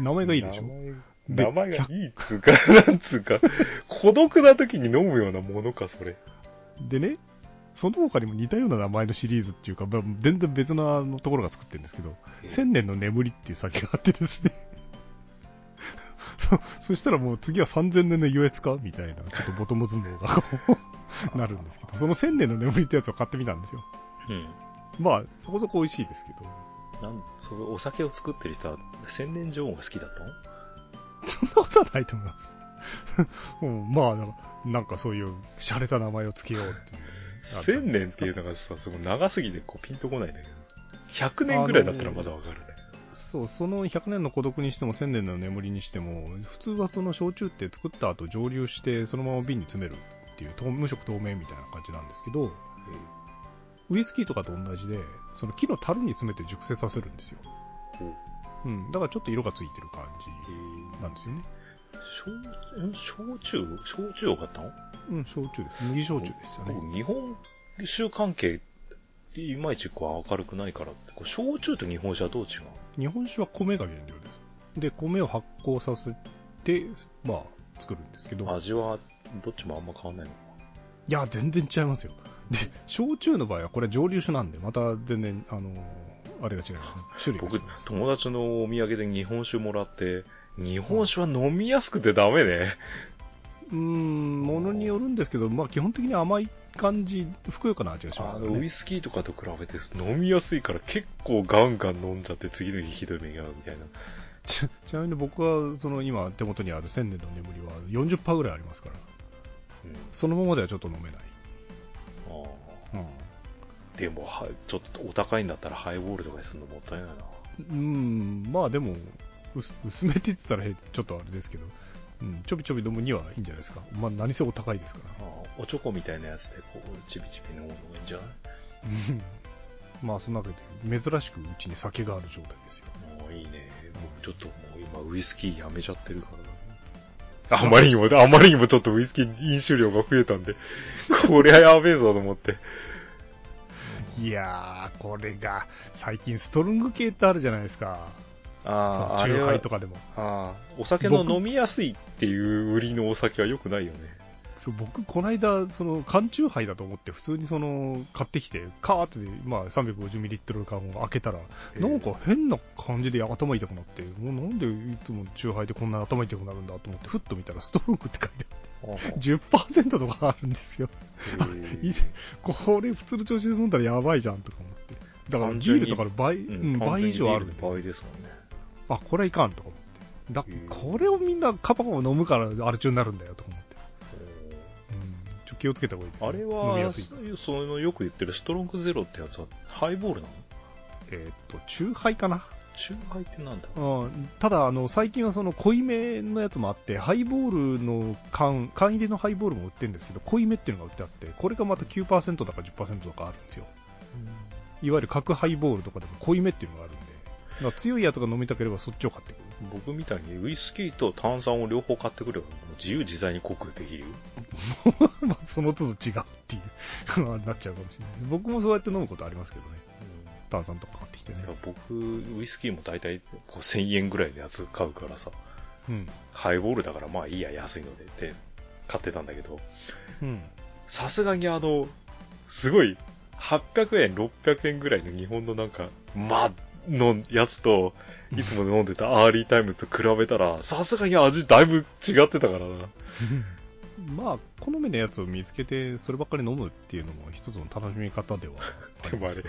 <laughs> 名前がいいでしょ？で名前がいいっつうか、<laughs> なんつうか、孤独な時に飲むようなものか、それ。でね、その他にも似たような名前のシリーズっていうか、まあ全然別なのところが作ってるんですけど、千年の眠りっていう酒があってですね。<laughs> そ、そしたらもう次は3000年の優越かみたいな、ちょっとボトム頭脳がこう、<laughs> なるんですけど、その千年の眠りってやつを買ってみたんですよ。うん。まあ、そこそこ美味しいですけど、なん、そのお酒を作ってる人は千年女王が好きだったの？そんなことはないと思います。<laughs> うん、まあ、なんかそういう洒落た名前をつけようっていう。千年っていうのがさ、すごい長すぎてこうピンとこないんだけど。100年ぐらいだったらまだわかるんだけど。そう、その100年の孤独にしても1000年の眠りにしても、普通はその焼酎って作った後蒸留して、そのまま瓶に詰めるっていう透、無色透明みたいな感じなんですけど、ウイスキーとかと同じで、その木の樽に詰めて熟成させるんですよ。うん。だからちょっと色がついてる感じなんですよね。焼焼酎？焼酎を買ったの？うん、焼酎です。麦焼酎ですよね。僕、日本酒関係、いまいちこう明るくないからって、こう焼酎と日本酒はどう違う？日本酒は米が原料です。で、米を発酵させて、まあ、作るんですけど、味はどっちもあんま変わんないのかいや、全然違いますよ。で、焼酎の場合はこれ蒸留酒なんで、また全然、あの、あれが違います。種類が違僕友達のお土産で日本酒もらって、日本酒は飲みやすくてダメね。うーん、ものによるんですけど、まあ基本的に甘い感じ、ふくよかな味がしますね。ウイスキーとかと比べて飲みやすいから結構ガンガン飲んじゃって次の日ひどい目に遭うみたいな。ちちなみに僕は、その今手元にある千年の眠りは40%ぐらいありますから、うん。そのままではちょっと飲めない。ああでも、は、ちょっとお高いんだったらハイボールとかにするのもったいないな。うん、まあでも、薄薄めって言ってたらへちょっとあれですけど、うん、ちょびちょび飲むにはいいんじゃないですか。まあ何せお高いですから。ああおチョコみたいなやつで、こう、ちびちび飲むのがいいんじゃない？うんまあそんなわけで、珍しくうちに酒がある状態ですよ。もういいね。もうちょっともう今ウイスキーやめちゃってるからな。<laughs> あまりにも、あまりにもちょっとウイスキー飲酒量が増えたんで、こりゃやべえぞと思って。いやー、これが、最近ストロング系ってあるじゃないですか。そああ、あのチューハイとかでも。ああ、お酒の僕飲みやすいっていう売りのお酒は良くないよね。そう僕、この間、その缶チューハイだと思って、普通にその買ってきて、カーって、まあ、350ml 缶を開けたら、なんか変な感じで頭痛くなって、もうなんでいつもチューハイでこんな頭痛くなるんだと思って、ふっと見たらストロングって書いてあって、10%とかあるんですよ。<laughs> いこれ普通の調子で飲んだらやばいじゃんとか思って。だからビールとかの倍、うん、倍以上あるんで。倍ですもんね。あ、これはいかんとか思って。だこれをみんなカパカパ飲むからアル中になるんだよとか気をつけた方がいいですよあれ飲みはやすい。、そのよく言ってるストロングゼロってやつはハイボールなの？えーっと、チューハイかな。チューハイってなんだ？うん、ただあの、最近はその濃いめのやつもあって、ハイボールの缶、缶入りのハイボールも売ってるんですけど、濃いめっていうのが売ってあって、これがまた9%だか10%とかあるんですよ。いわゆる角ハイボールとかでも濃いめっていうのがあるんで、ら強いやつが飲みたければそっちを買ってくる。僕みたいにウイスキーと炭酸を両方買ってくれば自由自在に濃くできるよ。<laughs> まあ、その都度違うっていう、あれになっちゃうかもしれない。僕もそうやって飲むことありますけどね。炭酸とか買ってきてね僕、ウイスキーも大体こう1000円ぐらいのやつ買うからさ、うん。ハイボールだからまあいいや、安いのでって買ってたんだけど、うん。さすがにあの、すごい、800円、600円ぐらいの日本のなんか、ま、のやつと、いつも飲んでたアーリータイムと比べたら、さすがに味だいぶ違ってたからな。<laughs> まあ、好みのやつを見つけて、そればっかり飲むっていうのも一つの楽しみ方ではあります。で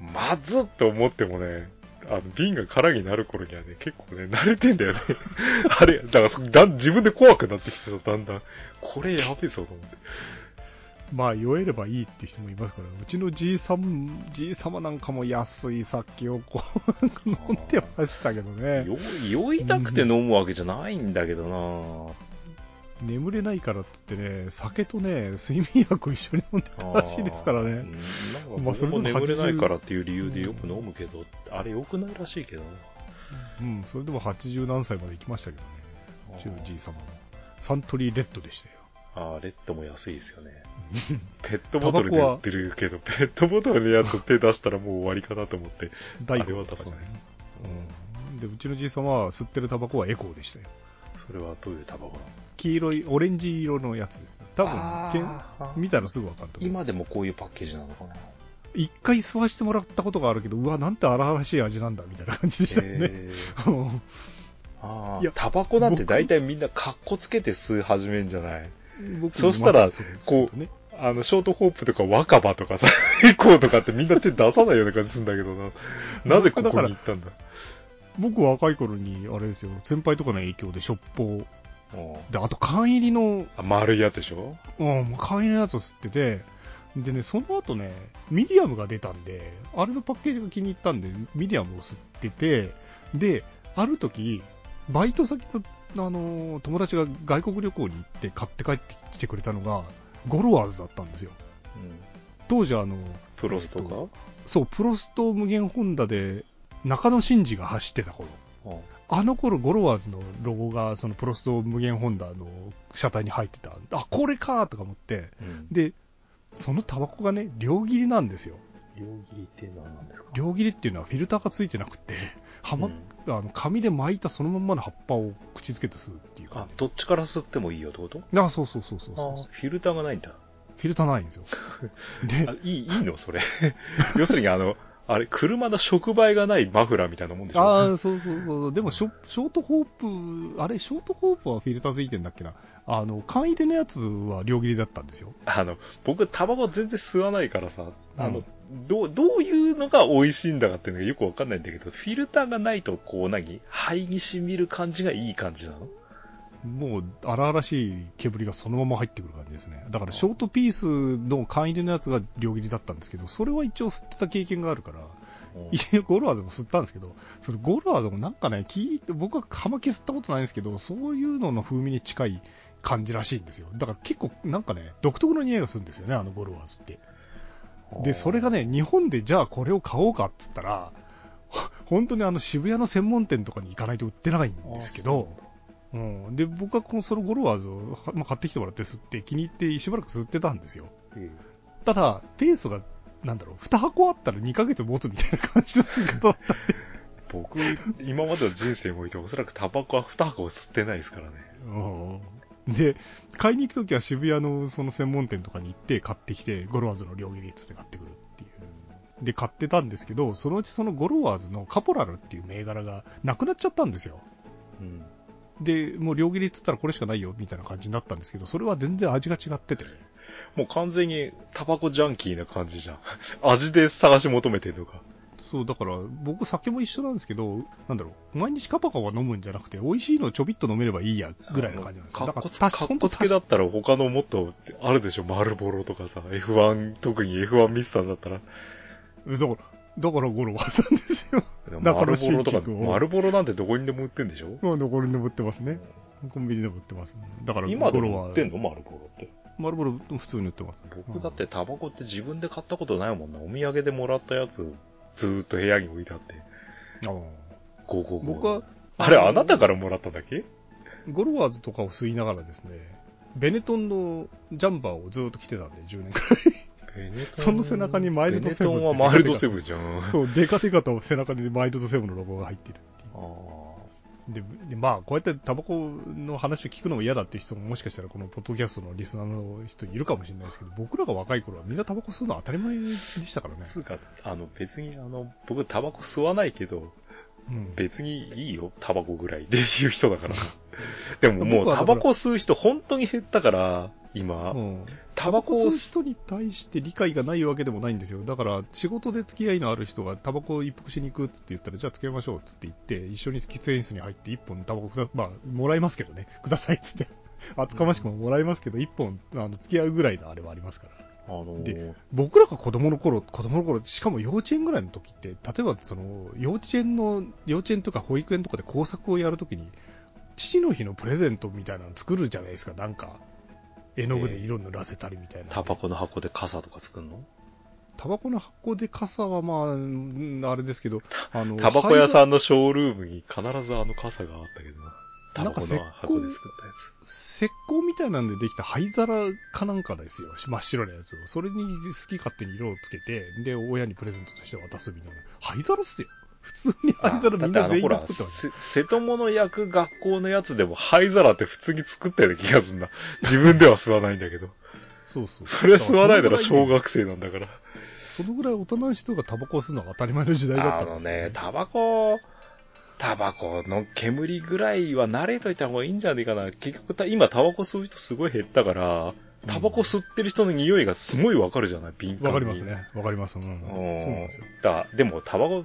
まずっと思ってもね、あの、瓶が空になる頃にはね、結構ね、慣れてんだよね。<laughs> あれ、だからそだん、自分で怖くなってきてさ、だんだん。これやべえぞと思って。まあ、酔えればいいって人もいますから、うちのじいさん、じい様なんかも安い酒をこう、<laughs> 飲んでましたけどね。酔酔いたくて飲むわけじゃないんだけどな眠れないからっつってね、酒とね、睡眠薬を一緒に飲んでたらしいですからね。うんなんかまあそれでも眠れない80からっていう理由でよく飲むけど、あれ良くないらしいけどな。うん、それでも80何歳まで行きましたけどね。うちのじい様も。サントリーレッドでしたよ。あーレッドも安いですよね。<laughs> ペットボトルで売ってるけど、ペットボトルのやつ手出したらもう終わりかなと思って。大あれはとかね出さない。うん。で、うちのじい様は吸ってるタバコはエコーでしたよ。それはどういうタバコなの？黄色い、オレンジ色のやつですね。多分けん見たらすぐわかると思う。今でもこういうパッケージなのかな？一回吸わしてもらったことがあるけど、うわ、なんて荒々しい味なんだ、みたいな感じでしたよね。へー <laughs> いやータバコなんて大体みんなカッコつけて吸い始めんじゃない？僕そしたらまさにそうあの、ショートホープとか若葉とかさ、エコーとかってみんな手出さないような感じするんだけどな。なぜここに行ったんだ？僕若い頃に、あれですよ、先輩とかの影響で、ショッポ。うんで、あと缶入りの、あ丸いやつでしょ？うん、缶入りのやつを吸ってて、でね、その後ね、ミディアムが出たんで、あれのパッケージが気に入ったんで、ミディアムを吸ってて、で、ある時、バイト先の、あのー友達が外国旅行に行って買って帰ってきてくれたのが、ゴロワーズだったんですよ。うん。当時あの、プロストえっとかそう、プロスト無限ホンダで、中野真二が走ってた頃。うんあの頃、ゴロワーズのロゴが、そのプロスト無限ホンダの車体に入ってた。あ、これかとか思って。うん。で、そのタバコがね、両切りなんですよ。両切りっていうのは何ですか？両切りっていうのはフィルターがついてなくて、<laughs> はま、あの、紙で巻いたそのまんまの葉っぱを口つけて吸うっていうあ感、どっちから吸ってもいいよってこと？じ。あ、そうそうそうそうあそう。フィルターがないんだ。フィルターないんですよ。<laughs> であ、いい、いいの？それ。<laughs> 要するにあの、あれ、車の触媒がないマフラーみたいなもんでしょ？ああ、そうそうそう。でもショ、ショートホープ、あれ、ショートホープはフィルターついてんだっけな？あの、缶入れのやつは両切りだったんですよ。あの、僕、タバコ全然吸わないからさ、あの、うんどう、どういうのが美味しいんだかっていうのがよくわかんないんだけど、フィルターがないと、こう、何？肺に染みる感じがいい感じなの？もう、荒々しい煙がそのまま入ってくる感じですね。だから、ショートピースの缶入れのやつが両切りだったんですけど、それは一応吸ってた経験があるから、一応ゴロワーズも吸ったんですけど、それゴロワーズもなんかね、聞いて、僕は葉巻吸ったことないんですけど、そういうのの風味に近い感じらしいんですよ。だから結構なんかね、独特の匂いがするんですよね、あのゴロワーズって。で、それがね、日本でじゃあこれを買おうかって言ったら、ほ <laughs> 本当にあの渋谷の専門店とかに行かないと売ってないんですけど、うん、で、僕はこのそのゴロワーズを、はまあ、買ってきてもらって吸って気に入ってしばらく吸ってたんですよ。うんただ、ペースが、なんだろう、2箱あったら2ヶ月持つみたいな感じの吸い方だったんで。<laughs> 僕、今までの人生において、おそらくタバコは2箱吸ってないですからね。うんで、買いに行くときは渋谷のその専門店とかに行って買ってきて、ゴロワーズの両切りっつって買ってくるっていう。で、買ってたんですけど、そのうちそのゴロワーズのカポラルっていう銘柄がなくなっちゃったんですよ。うん。で、もう両切りっつったらこれしかないよみたいな感じになったんですけど、それは全然味が違ってて。もう完全にタバコジャンキーな感じじゃん。<laughs> 味で探し求めてるのか。そう、だから僕酒も一緒なんですけど、なんだろう、毎日カパカパ飲むんじゃなくて、美味しいのをちょびっと飲めればいいや、ぐらいの感じなんですよ。だから、かっこつたしほんとかっこつけだったら他のもっとあるでしょ。マルボロとかさ、F1、特に F1 ミスターだったら。だから、だからゴロワーズなんですよ。マ中野ルボロとか、新宿をマルボロなんてどこにでも売ってんでしょ？まあ、どこにでも売ってますね。コンビニでも売ってます。だから、今でも売ってんの？マルボロって。マルボロ普通に売ってます。僕だってタバコって自分で買ったことないもんな。お土産でもらったやつ、ずーっと部屋に置いてあって。ああゴーゴーゴー。僕は、あれ、あなたからもらっただけ？ゴロワーズとかを吸いながらですね、ベネトンのジャンバーをずっと着てたんで、10年くベネトンその背中にマイルドセブンベネトンはマイルドセブンじゃん。そう、デカデカと背中にマイルドセブンのロゴが入ってるっていう。あで、でまあ、こうやってタバコの話を聞くのも嫌だっていう人ももしかしたらこのポッドキャストのリスナーの人いるかもしれないですけど、僕らが若い頃はみんなタバコ吸うのは当たり前でしたからねー。。つうか、あの、別にあの、僕タバコ吸わないけど、うん。別にいいよ、タバコぐらいっていう人だから。でももうタバコ吸う人本当に減ったから、今、うんタバコを吸う人に対して理解がないわけでもないんですよ。だから、仕事で付き合いのある人がタバコを一服しに行くっつって言ったら、じゃあ付き合いましょうっつって言って、一緒に喫煙室に入って一本タバコくだ、まあ、もらいますけどね。<laughs> くださいっつって。厚かましくももらいますけど、一本、あの、付き合うぐらいのあれはありますから。あのーで僕らが子供の頃、子供の頃、しかも幼稚園ぐらいの時って、例えばその、幼稚園の、幼稚園とか保育園とかで工作をやるときに、父の日のプレゼントみたいなの作るじゃないですか、なんか。絵の具で色塗らせたりみたいな。タバコの箱で傘とか作るの？タバコの箱で傘はまあうん、あれですけど、あの、タバコ屋さんんのショールームに必ずあの傘があったけどな。タバコの箱で作ったやつ。石膏みたいなんでできた灰皿かなんかですよ。真っ白なやつを。それに好き勝手に色をつけて、で、親にプレゼントとして渡すみたいな。灰皿っすよ。普通に灰皿みんな全員で作ってました。せ瀬戸物焼く学校のやつでも灰皿って普通に作ったような気がするな。<laughs> 自分では吸わないんだけど。そうそう。それは吸わないなら小学学生なんだから。そのぐらい大人の人がタバコを吸うのは当たり前の時代だっあたんですよ、のね、タバコ、タバコの煙ぐらいは慣れといた方がいいんじゃねえかな。結局た、今タバコ吸う人すごい減ったから、タバコ吸ってる人の匂いがすごいわかるじゃない？敏感に。わかりますね。わかります。うん。うん。そうなんですよ。だでも、タバコ、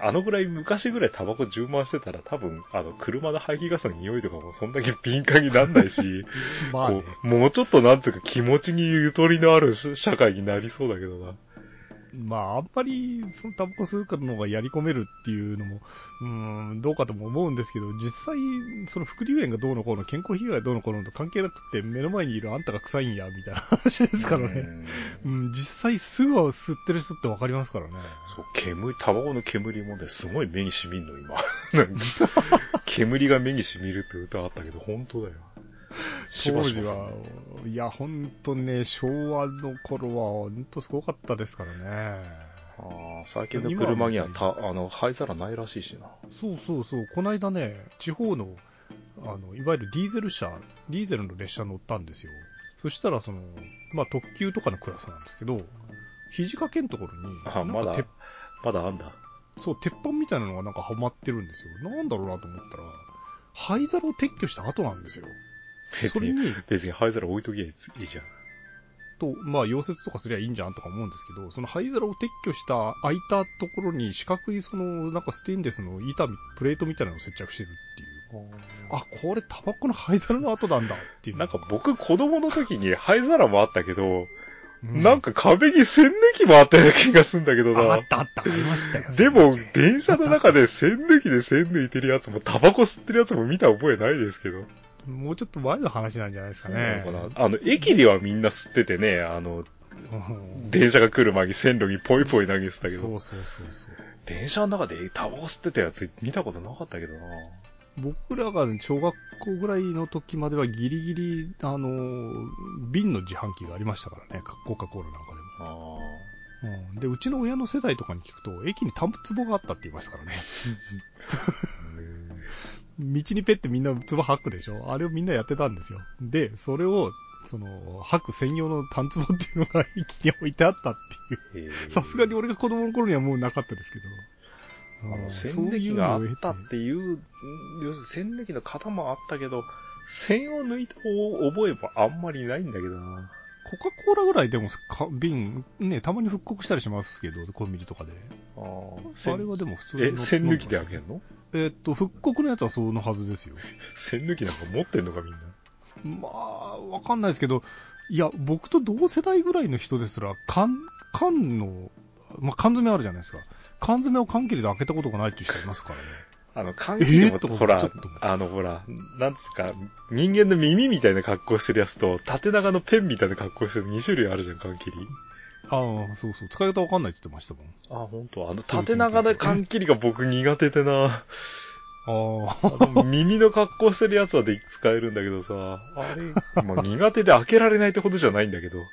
あのぐらい昔ぐらいタバコ充満してたら多分、あの、車の排気ガスの匂いとかもそんだけ敏感になんないし、<laughs> まあねこ。うもうちょっとなんつうか気持ちにゆとりのあるし社会になりそうだけどな。まあ、あんまり、そのタバコ吸うからの方がやり込めるっていうのも、うーん、どうかとも思うんですけど、実際、その副流炎がどうのこうの、健康被害がどうのこうのと関係なくって、目の前にいるあんたが臭いんや、みたいな話ですからね。うん、実際すぐは吸ってる人ってわかりますからね。そう、煙、タバコの煙もね、すごい目に染みんの、今。煙が目に染みるって歌あったけど、本当だよ。当時は、いや、ほんとね、昭和の頃は、ほんとすごかったですからね。ああ、最近の車にはた、あの、灰皿ないらしいしな。そうそうそう、この間ね、地方の、あの、いわゆるディーゼル車、ディーゼルの列車乗ったんですよ。そしたら、その、まあ、特急とかのクラスなんですけど、肘掛けのところに、あ、まだまだあんだ。そう、鉄板みたいなのがなんかはまってるんですよ。なんだろうなと思ったら、灰皿を撤去した後なんですよ。別に、それに、別に灰皿置いときゃいいじゃん。と、まあ、溶接とかすりゃいいんじゃんとか思うんですけど、その灰皿を撤去した空いたところに四角いその、なんかステンレスの板み、プレートみたいなのを接着してるっていう。あ、これタバコの灰皿の跡なんだっていう。なんか僕子供の時に灰皿もあったけど、うんなんか壁に栓抜きもあったような気がするんだけどあな。ったあった、ありましたよ。でも、電車の中で栓抜きで栓抜いてるやつも、タバコ吸ってるやつも見た覚えないですけど。もうちょっと前の話なんじゃないですかね。そうなのかなあの、駅ではみんな吸っててね、あの、うん電車が来る前に線路にポイポイ投げてたけど、そうそうそうそう。電車の中でタバコ吸ってたやつ見たことなかったけどな。僕らが小学校ぐらいの時まではギリギリ、あの、瓶の自販機がありましたからね、コカ・コーラなんかでも。あうん、で、うちの親の世代とかに聞くと、駅にタン壺があったって言いましたからね。<laughs> 道にペッてみんな壺吐くでしょ？あれをみんなやってたんですよ。で、それを、その、吐く専用のタン壺っていうのが駅に置いてあったっていう。さすがに俺が子供の頃にはもうなかったですけど。うんあの、線抜きがあったっそういういう、要するに線抜きの型もあったけど、線を抜いた覚えもあんまりないんだけどな。コカ・コーラぐらいでもか瓶、ね、たまに復刻したりしますけど、コンビニとかで。あーあ線れはでも普通え、の線抜きで開けんの？えっと、復刻のやつはそのはずですよ。<laughs> 線抜きなんか持ってんのかみんな。まあ、わかんないですけど、いや、僕と同世代ぐらいの人ですら、缶、缶の、まあ、缶詰あるじゃないですか。缶詰を缶切りで開けたことがないっていう人いますからね。あの、換気でも、ほらあの、ほら、なんつうか、人間の耳みたいな格好してるやつと、縦長のペンみたいな格好してる2種類あるじゃん、換気り。ああ、そうそう、使い方わかんないって言ってましたもん。あ、本当？あの、縦長の換気りが僕苦手でな。ああの耳の格好してるやつはで使えるんだけどさ、あれ、まあ、苦手で開けられないってことじゃないんだけど。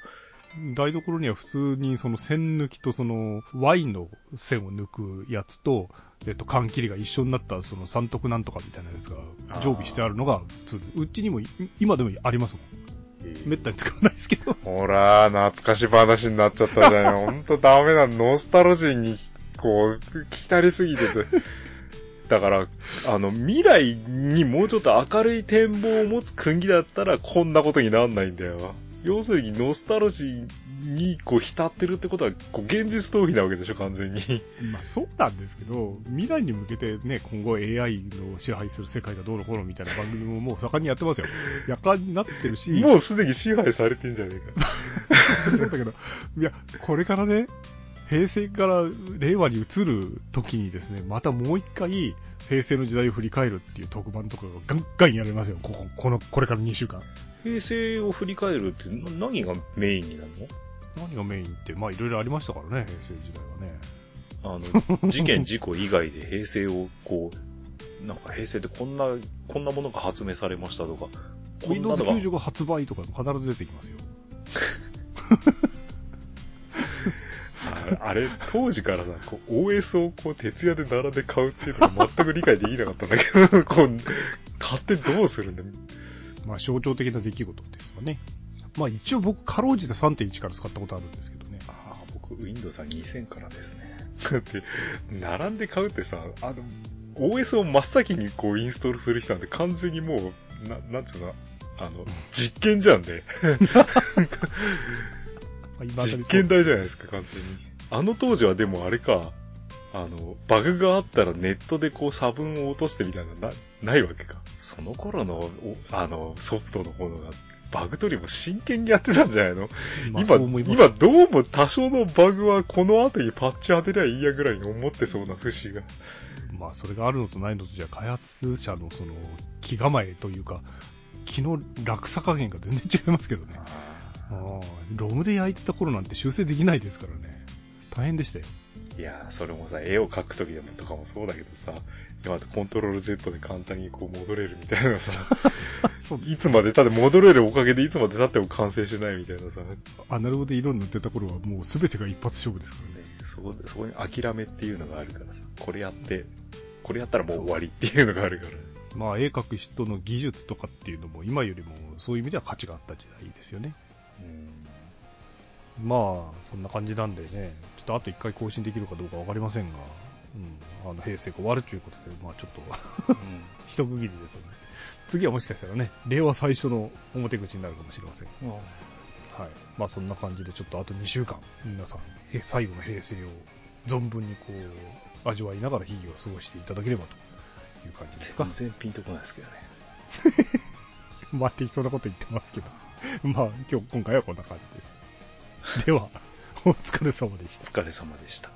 あ、台所には普通にその線抜きとそのワインの線を抜くやつと、えっと、缶切りが一緒になったその三徳なんとかみたいなやつが常備してあるのが普通です。うちにもい今でもありますもん。めったに使わないですけど。<laughs> ほら、懐かし話になっちゃったじゃん。<laughs> ほんとダメな、ノスタルジーに、こう、浸りすぎてて。だから、あの、未来にもうちょっと明るい展望を持つ国だったら、こんなことになんないんだよ。要するに、ノスタルジーに、こう、浸ってるってことは、こう、現実逃避なわけでしょ、完全に。まあそうなんですけど、未来に向けてね、今後 AI の支配する世界がどうのこうのみたいな番組ももう盛んにやってますよ。夜間になってるし、もうすでに支配されてんじゃねえか。そうだけど、いや、これからね、平成から令和に移る時にですね、またもう一回、平成の時代を振り返るっていう特番とかがガンガンやれますよ、ここ、この、これから2週間。平成を振り返るって、な何がメインになるの？何がメインって、まあいろいろありましたからね、平成時代はね。あの、事件事故以外で平成をこう、なんか平成でこんな、こんなものが発明されましたとか、こんなのが、95発売とかも必ず出てきますよ。ああれ、当時からさ、こう OS をこう徹夜で並んで買うっていうのが全く理解できなかったんだけど、こう、買ってどうするんだ？まあ象徴的な出来事ですわね。まあ一応僕、かろうじて3.1から使ったことあるんですけどね。ああ、僕、Windows は2000からですね。<laughs> だって、並んで買うってさ、あの、OS を真っ先にこうインストールする人なんて完全にもう、な、なんつうの、あの、実験じゃん <laughs> ね。実験台じゃないですか、完全に。あの当時はでもあれか、あの、バグがあったらネットでこう差分を落としてみたいな、な、ないわけか。その頃の、おあの、ソフトの方が、バグ取りも真剣にやってたんじゃないの、まあ今、今どうも多少のバグはこの後にパッチ当てりゃいいやぐらいに思ってそうな節が。まあそれがあるのとないのとじゃ開発者のその気構えというか、気の落差加減が全然違いますけどね。ああ、ロムで焼いてた頃なんて修正できないですからね。大変でしたよ。いやー、それもさ、絵を描くときでもとかもそうだけどさ、今コントロール Z で簡単にこう戻れるみたいなさ、<laughs> そういつまで経って戻れるおかげでいつまで経っても完成しないみたいなさ、ね、アナログで色に塗ってた頃はもう全てが一発勝負ですからね。そこで、そこに諦めっていうのがあるからさ、これやって、これやったらもう終わりっていうのがあるから。まあ、絵描く人の技術とかっていうのも、今よりもそういう意味では価値があった時代ですよね。うん。まあ、そんな感じなんでね、ちょっとあと1回更新できるかどうかわかりませんが、うん、あの、平成が終わるということで、まあちょっと、<laughs> 一区切りですよね。次はもしかしたらね、令和最初の表口になるかもしれません。うん。はい。まあそんな感じでちょっとあと2週間、皆さん、へ最後の平成を存分にこう、味わいながら日々を過ごしていただければという感じですか。全然ピンとこないですけどね。<laughs> まあ適当なこと言ってますけど。<laughs> まあ今日、今回はこんな感じです。では、お疲れ様でした。お疲れ様でした。